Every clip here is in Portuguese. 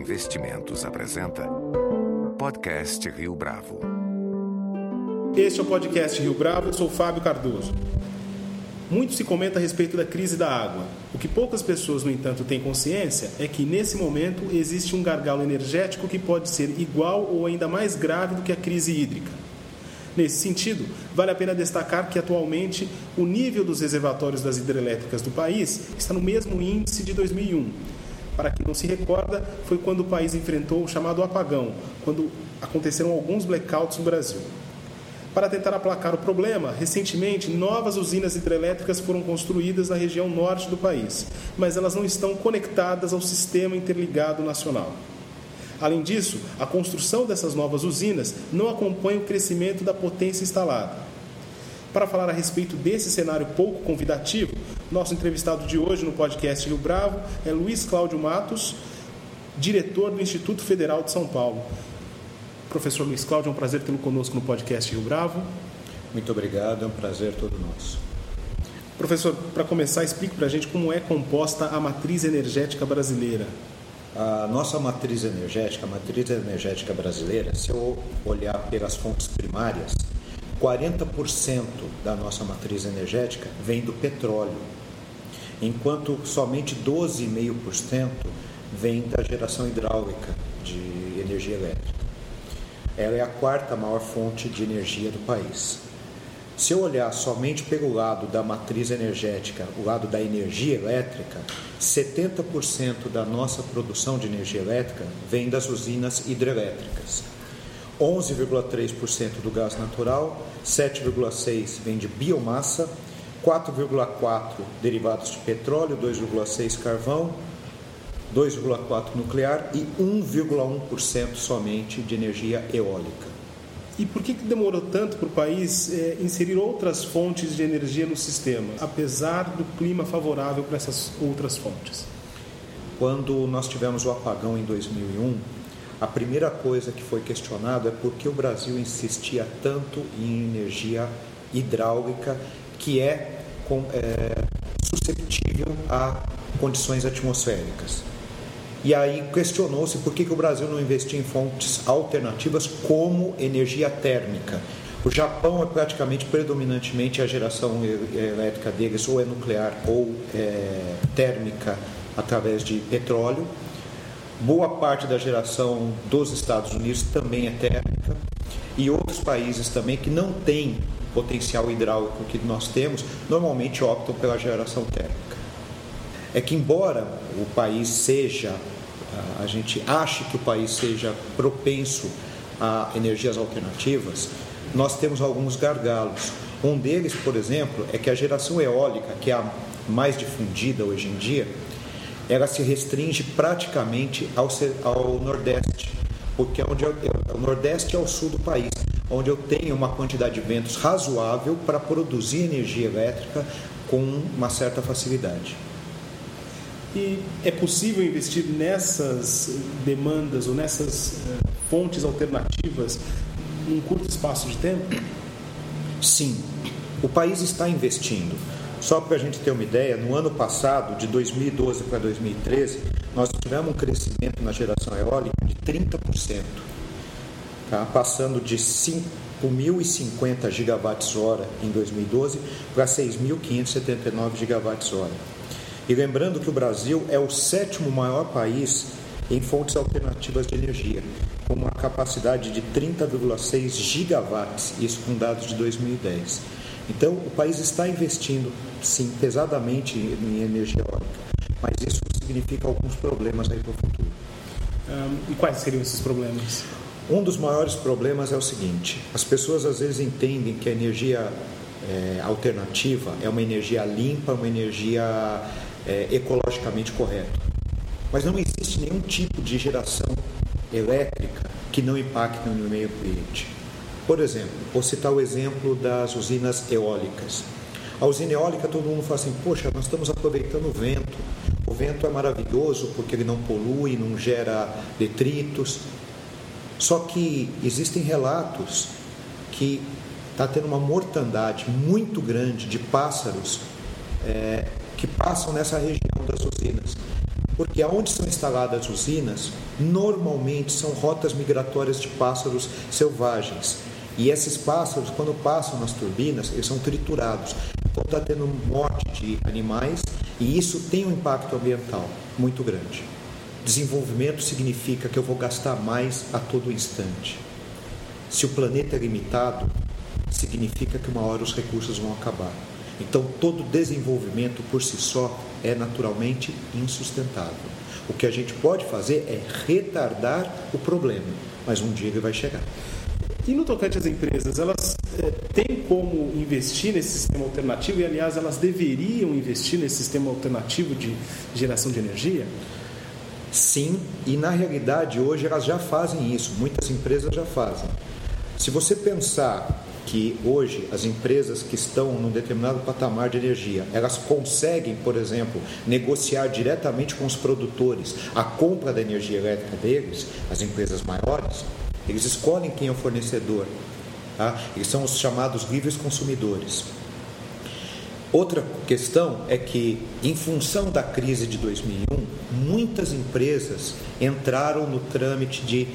Investimentos apresenta Podcast Rio Bravo. Este é o podcast Rio Bravo, eu sou Fábio Cardoso. Muito se comenta a respeito da crise da água. O que poucas pessoas, no entanto, têm consciência é que, nesse momento, existe um gargalo energético que pode ser igual ou ainda mais grave do que a crise hídrica. Nesse sentido, vale a pena destacar que atualmente o nível dos reservatórios das hidrelétricas do país está no mesmo índice de 2001. Para quem não se recorda, foi quando o país enfrentou o chamado apagão, quando aconteceram alguns blackouts no Brasil. Para tentar aplacar o problema, recentemente novas usinas hidrelétricas foram construídas na região norte do país, mas elas não estão conectadas ao sistema interligado nacional. Além disso, a construção dessas novas usinas não acompanha o crescimento da potência instalada. Para falar a respeito desse cenário pouco convidativo, nosso entrevistado de hoje no podcast Rio Bravo é Luiz Cláudio Matos, diretor do Instituto Federal de São Paulo. Professor Luiz Cláudio, é um prazer tê-lo conosco no podcast Rio Bravo. Muito obrigado, é um prazer todo nosso. Professor, para começar, explique para a gente como é composta a matriz energética brasileira. A nossa matriz energética, a matriz energética brasileira, se eu olhar pelas fontes primárias, 40% da nossa matriz energética vem do petróleo, enquanto somente 12,5% vem da geração hidráulica de energia elétrica. Ela é a quarta maior fonte de energia do país. Se eu olhar somente pelo lado da matriz energética, o lado da energia elétrica, 70% da nossa produção de energia elétrica vem das usinas hidrelétricas. 11,3% do gás natural, 7,6% vem de biomassa, 4,4% derivados de petróleo, 2,6% carvão, 2,4% nuclear e 1,1% somente de energia eólica. E por que, que demorou tanto para o país é, inserir outras fontes de energia no sistema, apesar do clima favorável para essas outras fontes? Quando nós tivemos o apagão em 2001, a primeira coisa que foi questionado é por que o Brasil insistia tanto em energia hidráulica, que é, é susceptível a condições atmosféricas. E aí questionou-se por que, que o Brasil não investia em fontes alternativas como energia térmica. O Japão é praticamente predominantemente a geração elétrica deles ou é nuclear ou é térmica através de petróleo. Boa parte da geração dos Estados Unidos também é térmica e outros países também que não têm potencial hidráulico que nós temos, normalmente optam pela geração térmica é que, embora o país seja, a gente ache que o país seja propenso a energias alternativas, nós temos alguns gargalos. Um deles, por exemplo, é que a geração eólica, que é a mais difundida hoje em dia, ela se restringe praticamente ao, ao Nordeste, porque é onde eu, o Nordeste é o sul do país, onde eu tenho uma quantidade de ventos razoável para produzir energia elétrica com uma certa facilidade. E é possível investir nessas demandas ou nessas uh, fontes alternativas em curto espaço de tempo? Sim, o país está investindo. Só para a gente ter uma ideia, no ano passado, de 2012 para 2013, nós tivemos um crescimento na geração eólica de 30%, tá? passando de 5.050 gigawatts-hora em 2012 para 6.579 gigawatts-hora. E lembrando que o Brasil é o sétimo maior país em fontes alternativas de energia, com uma capacidade de 30,6 gigawatts, isso com dados de 2010. Então, o país está investindo, sim, pesadamente em energia eólica, mas isso significa alguns problemas aí para o futuro. Um, e quais seriam esses problemas? Um dos maiores problemas é o seguinte: as pessoas às vezes entendem que a energia é, alternativa é uma energia limpa, uma energia é, ecologicamente correto. Mas não existe nenhum tipo de geração elétrica que não impacte no meio ambiente. Por exemplo, vou citar o exemplo das usinas eólicas. A usina eólica, todo mundo fala assim: poxa, nós estamos aproveitando o vento. O vento é maravilhoso porque ele não polui, não gera detritos. Só que existem relatos que está tendo uma mortandade muito grande de pássaros é, que passam nessa região das usinas. Porque aonde são instaladas usinas, normalmente são rotas migratórias de pássaros selvagens. E esses pássaros, quando passam nas turbinas, eles são triturados. Então está tendo morte de animais e isso tem um impacto ambiental muito grande. Desenvolvimento significa que eu vou gastar mais a todo instante. Se o planeta é limitado, significa que uma hora os recursos vão acabar. Então, todo desenvolvimento por si só é naturalmente insustentável. O que a gente pode fazer é retardar o problema, mas um dia ele vai chegar. E no tocante às empresas, elas é, têm como investir nesse sistema alternativo e, aliás, elas deveriam investir nesse sistema alternativo de geração de energia? Sim, e na realidade hoje elas já fazem isso, muitas empresas já fazem. Se você pensar que hoje as empresas que estão num determinado patamar de energia, elas conseguem, por exemplo, negociar diretamente com os produtores a compra da energia elétrica deles, as empresas maiores, eles escolhem quem é o fornecedor. Tá? Eles são os chamados livres consumidores. Outra questão é que, em função da crise de 2001, muitas empresas entraram no trâmite de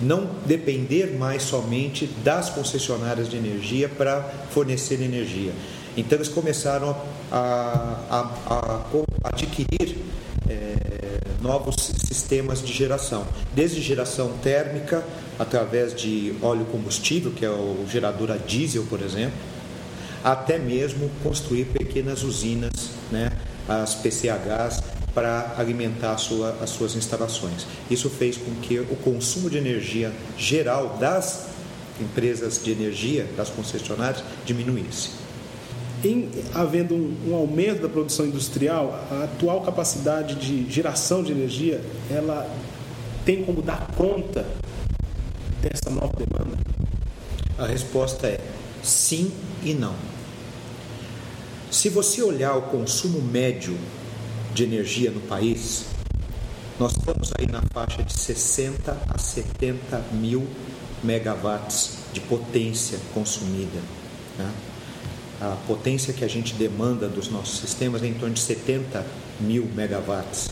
não depender mais somente das concessionárias de energia para fornecer energia. Então, eles começaram a, a, a, adquirir é, novos sistemas de geração, desde geração térmica, através de óleo combustível, que é o gerador a diesel, por exemplo, até mesmo construir pequenas usinas, né, as PCHs, para alimentar sua, as suas instalações. Isso fez com que o consumo de energia geral das empresas de energia, das concessionárias, diminuísse. Em havendo um, um, aumento da produção industrial, a atual capacidade de geração de energia, ela tem como dar conta dessa nova demanda? A resposta é sim e não. Se você olhar o consumo médio de energia no país, nós estamos aí na faixa de 60 a 70 mil megawatts de potência consumida. Né? A potência que a gente demanda dos nossos sistemas é em torno de 70 mil megawatts,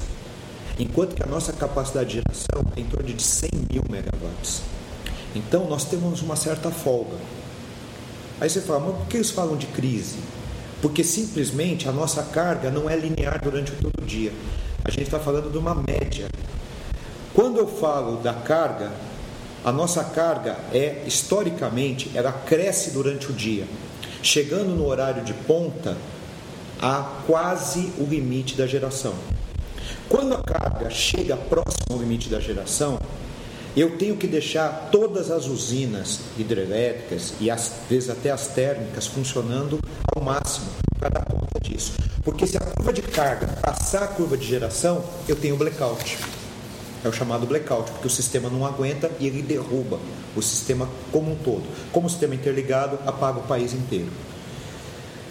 enquanto que a nossa capacidade de geração é em torno de 100 mil megawatts. Então nós temos uma certa folga. Aí você fala, mas por que eles falam de crise? Porque simplesmente a nossa carga não é linear durante todo o dia. A gente está falando de uma média. Quando eu falo da carga, a nossa carga é, historicamente, ela cresce durante o dia, chegando no horário de ponta a quase o limite da geração. Quando a carga chega próximo ao limite da geração, eu tenho que deixar todas as usinas hidrelétricas e às vezes até as térmicas funcionando máximo para dar conta disso. Porque se a curva de carga passar a curva de geração, eu tenho blackout. É o chamado blackout, porque o sistema não aguenta e ele derruba o sistema como um todo. Como o sistema interligado, apaga o país inteiro.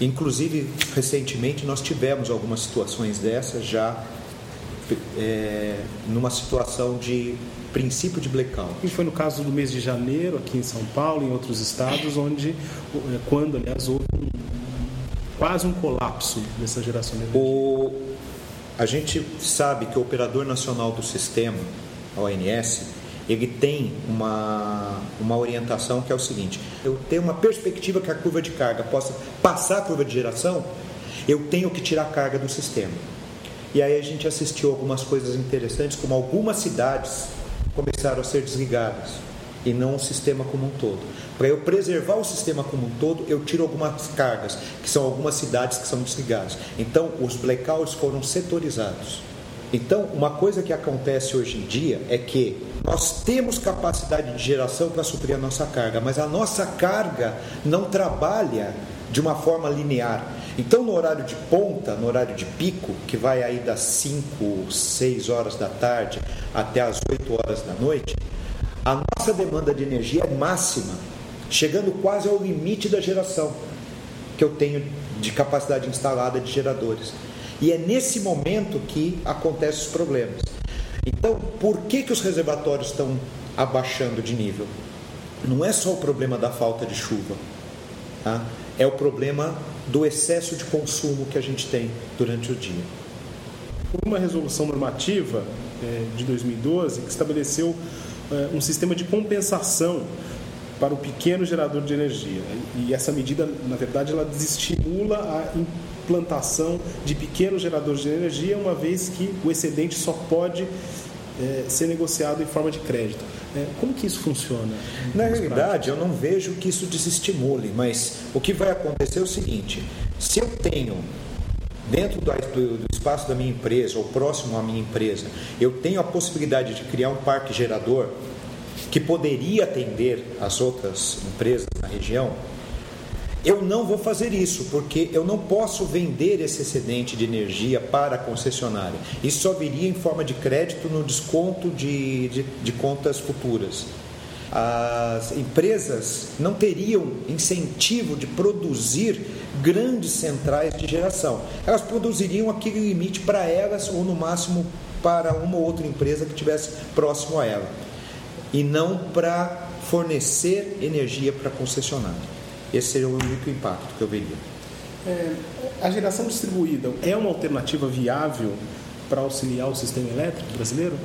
Inclusive, recentemente, nós tivemos algumas situações dessas já é, numa situação de princípio de blackout. E foi no caso do mês de janeiro, aqui em São Paulo, em outros estados, onde, eh, quando, aliás, houve quase um colapso dessa geração de energia. O, a gente sabe que o Operador Nacional do Sistema, a ONS, ele tem uma, uma orientação que é o seguinte: eu tenho uma perspectiva que a curva de carga possa passar a curva de geração, eu tenho que tirar a carga do sistema. E aí a gente assistiu algumas coisas interessantes, como algumas cidades começaram a ser desligadas e não o sistema como um todo. Para eu preservar o sistema como um todo, eu tiro algumas cargas, que são algumas cidades que são desligadas. Então, os blackouts foram setorizados. Então, uma coisa que acontece hoje em dia é que nós temos capacidade de geração para suprir a nossa carga, mas a nossa carga não trabalha de uma forma linear. Então, no horário de ponta, no horário de pico, que vai aí das 5, 6 horas da tarde até as 8 horas da noite, a nossa demanda de energia é máxima, chegando quase ao limite da geração que eu tenho de capacidade instalada de geradores. E é nesse momento que acontecem os problemas. Então, por que, que os reservatórios estão abaixando de nível? Não é só o problema da falta de chuva, tá? é o problema do excesso de consumo que a gente tem durante o dia. uma resolução normativa é, de 2012 que estabeleceu um sistema de compensação para o pequeno gerador de energia. E essa medida, na verdade, ela desestimula a implantação de pequenos geradores de energia, uma vez que o excedente só pode é, ser negociado em forma de crédito. É, como que isso funciona? Na realidade, eu não vejo que isso desestimule, mas o que vai acontecer é o seguinte: se eu tenho dentro do, do, espaço da minha empresa ou próximo à minha empresa, eu tenho a possibilidade de criar um parque gerador que poderia atender as outras empresas na região, eu não vou fazer isso, porque eu não posso vender esse excedente de energia para a concessionária. Isso só viria em forma de crédito no desconto de, de, de contas futuras. As empresas não teriam incentivo de produzir grandes centrais de geração. Elas produziriam aquele limite para elas ou no máximo para uma ou outra empresa que estivesse próximo a ela, e não para fornecer energia para a concessionária. Esse seria o único impacto que eu veria. É, a geração distribuída é uma alternativa viável para auxiliar o sistema elétrico brasileiro?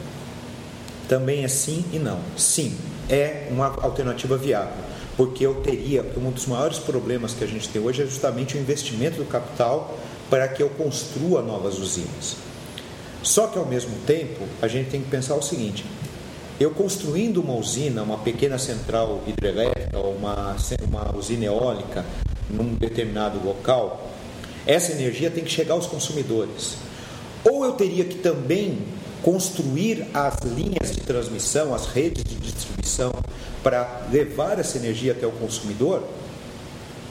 Também é sim e não. Sim, é uma alternativa viável, porque eu teria, um dos maiores problemas que a gente tem hoje é justamente o investimento do capital para que eu construa novas usinas. Só que ao mesmo tempo, a gente tem que pensar o seguinte: eu construindo uma usina, uma pequena central hidrelétrica ou uma, uma usina eólica num determinado local, essa energia tem que chegar aos consumidores. Ou eu teria que também construir as linhas de transmissão, as redes de distribuição para levar essa energia até o consumidor,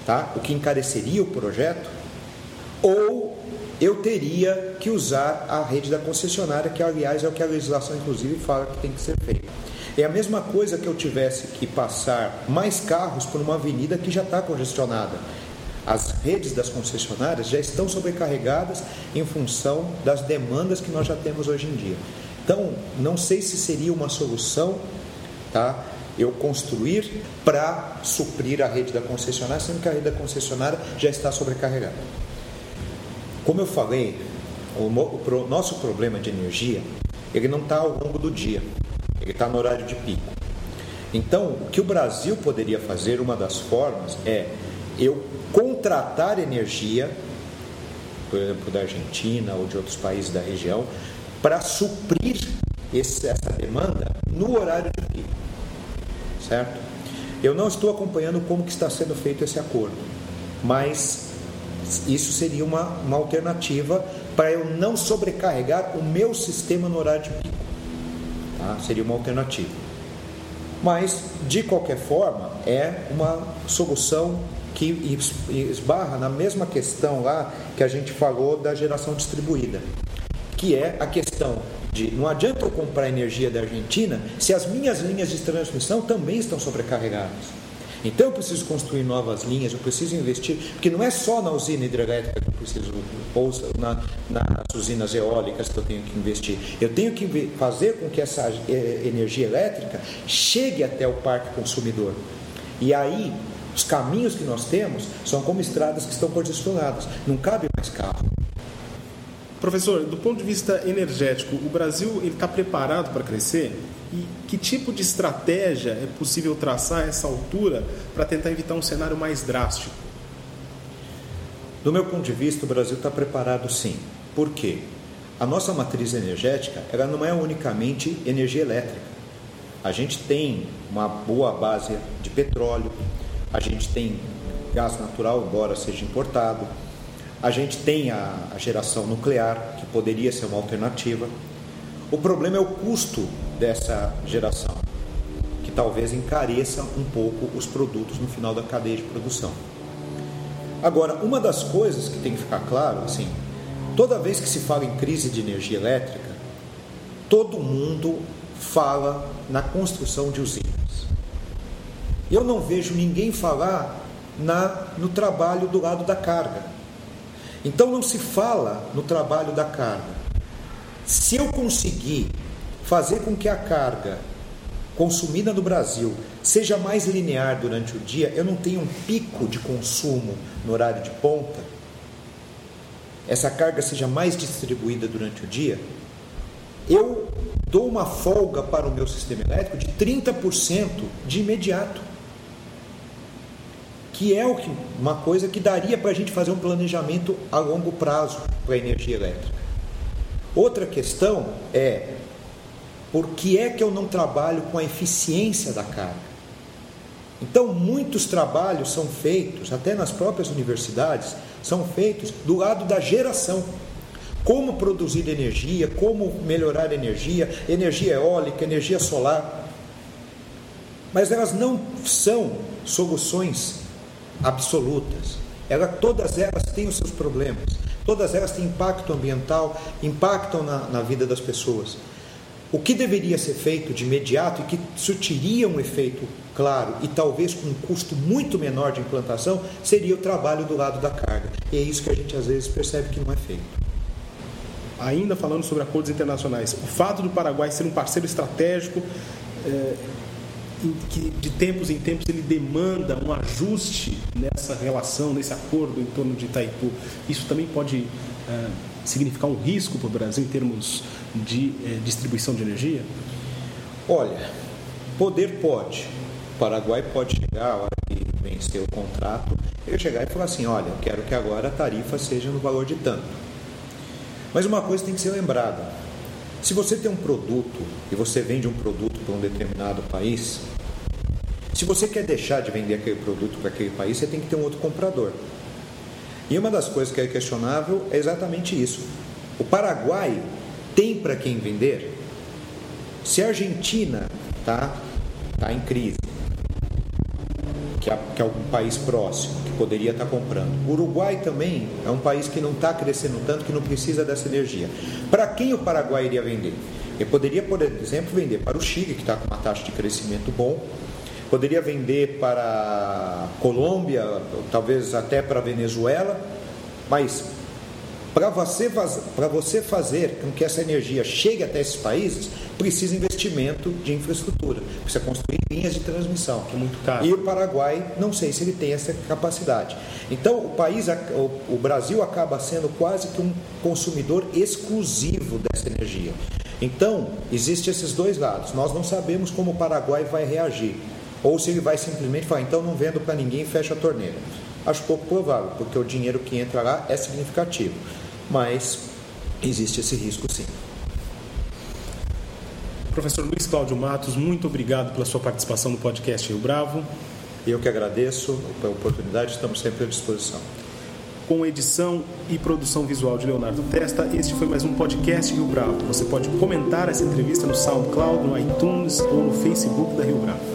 tá? o que encareceria o projeto, ou eu teria que usar a rede da concessionária, que aliás é o que a legislação inclusive fala que tem que ser feito. É a mesma coisa que eu tivesse que passar mais carros por uma avenida que já está congestionada. As redes das concessionárias já estão sobrecarregadas em função das demandas que nós já temos hoje em dia. Então, não sei se seria uma solução, tá? Eu construir para suprir a rede da concessionária, sendo que a rede da concessionária já está sobrecarregada. Como eu falei, o, nosso problema de energia, ele não está ao longo do dia, ele está no horário de pico. Então, o que o Brasil poderia fazer, uma das formas, é eu contratar energia, por exemplo, da Argentina ou de outros países da região, para suprir esse, essa demanda no horário de pico. Certo? Eu não estou acompanhando como que está sendo feito esse acordo, mas isso seria uma, uma alternativa para eu não sobrecarregar o meu sistema no horário de pico. Tá? Seria uma alternativa. Mas, de qualquer forma, é uma solução que esbarra na mesma questão lá que a gente falou da geração distribuída, que é a questão de não adianta eu comprar energia da Argentina se as minhas linhas de transmissão também estão sobrecarregadas. Então eu preciso construir novas linhas, eu preciso investir, porque não é só na usina hidrelétrica que eu preciso, ou na, nas usinas eólicas que eu tenho que investir. Eu tenho que fazer com que essa eh, energia elétrica chegue até o parque consumidor. E aí, os caminhos que nós temos são como estradas que estão congestionadas, não cabe mais carro. Professor, do ponto de vista energético, o Brasil está preparado para crescer? E que tipo de estratégia é possível traçar a essa altura para tentar evitar um cenário mais drástico? Do meu ponto de vista, o Brasil está preparado sim. Por quê? A nossa matriz energética ela não é unicamente energia elétrica. A gente tem uma boa base de petróleo, a gente tem gás natural, embora seja importado, a gente tem a, a geração nuclear, que poderia ser uma alternativa. O problema é o custo dessa geração, que talvez encareça um pouco os produtos no final da cadeia de produção. Agora, uma das coisas que tem que ficar claro, assim, toda vez que se fala em crise de energia elétrica, todo mundo fala na construção de usinas. Eu não vejo ninguém falar na, no trabalho do lado da carga. Então não se fala no trabalho da carga. Se eu conseguir fazer com que a carga consumida no Brasil seja mais linear durante o dia, eu não tenho um pico de consumo no horário de ponta, essa carga seja mais distribuída durante o dia, eu dou uma folga para o meu sistema elétrico de 30% de imediato. Que é uma coisa que daria para a gente fazer um planejamento a longo prazo para a energia elétrica. Outra questão é por que é que eu não trabalho com a eficiência da carga? Então, muitos trabalhos são feitos, até nas próprias universidades, são feitos do lado da geração. Como produzir energia, como melhorar energia, energia eólica, energia solar. Mas elas não são soluções absolutas. Ela, todas elas têm os seus problemas. Todas elas têm impacto ambiental, impactam na, na vida das pessoas. O que deveria ser feito de imediato e que surtiria um efeito claro e talvez com um custo muito menor de implantação seria o trabalho do lado da carga. E é isso que a gente às vezes percebe que não é feito. Ainda falando sobre acordos internacionais, o fato do Paraguai ser um parceiro estratégico é, que de tempos em tempos ele demanda um ajuste nessa relação, nesse acordo em torno de Itaipu. Isso também pode é, significar um risco para o Brasil em termos de é, distribuição de energia? Olha, poder pode. O Paraguai pode chegar, a hora que vencer o contrato, ele chegar e falar assim: olha, eu quero que agora a tarifa seja no valor de tanto. Mas uma coisa tem que ser lembrada: se você tem um produto e você vende um produto para um determinado país, se você quer deixar de vender aquele produto para aquele país, você tem que ter um outro comprador. E uma das coisas que é questionável é exatamente isso. O Paraguai tem para quem vender? Se a Argentina está tá em crise, que é, que é algum país próximo poderia estar comprando. O Uruguai também é um país que não está crescendo tanto, que não precisa dessa energia. Para quem o Paraguai iria vender? Ele poderia, por exemplo, vender para o Chile, que está com uma taxa de crescimento bom, poderia vender para a Colômbia, talvez até para a Venezuela, mas para você, para você fazer com que essa energia chegue até esses países, precisa investimento de infraestrutura, precisa construir linhas de transmissão. Que é muito caro. E o Paraguai, não sei se ele tem essa capacidade. Então, o país, o Brasil acaba sendo quase que um consumidor exclusivo dessa energia. Então, existem esses dois lados. Nós não sabemos como o Paraguai vai reagir. Ou se ele vai simplesmente falar, então não vendo para ninguém e fecha a torneira. Acho pouco provável, porque o dinheiro que entra lá é significativo. Mas existe esse risco sim. Professor Luiz Cláudio Matos, muito obrigado pela sua participação no podcast Rio Bravo. Eu que agradeço pela oportunidade, estamos sempre à disposição. Com edição e produção visual de Leonardo Testa, este foi mais um podcast Rio Bravo. Você pode comentar essa entrevista no SoundCloud, no iTunes ou no Facebook da Rio Bravo.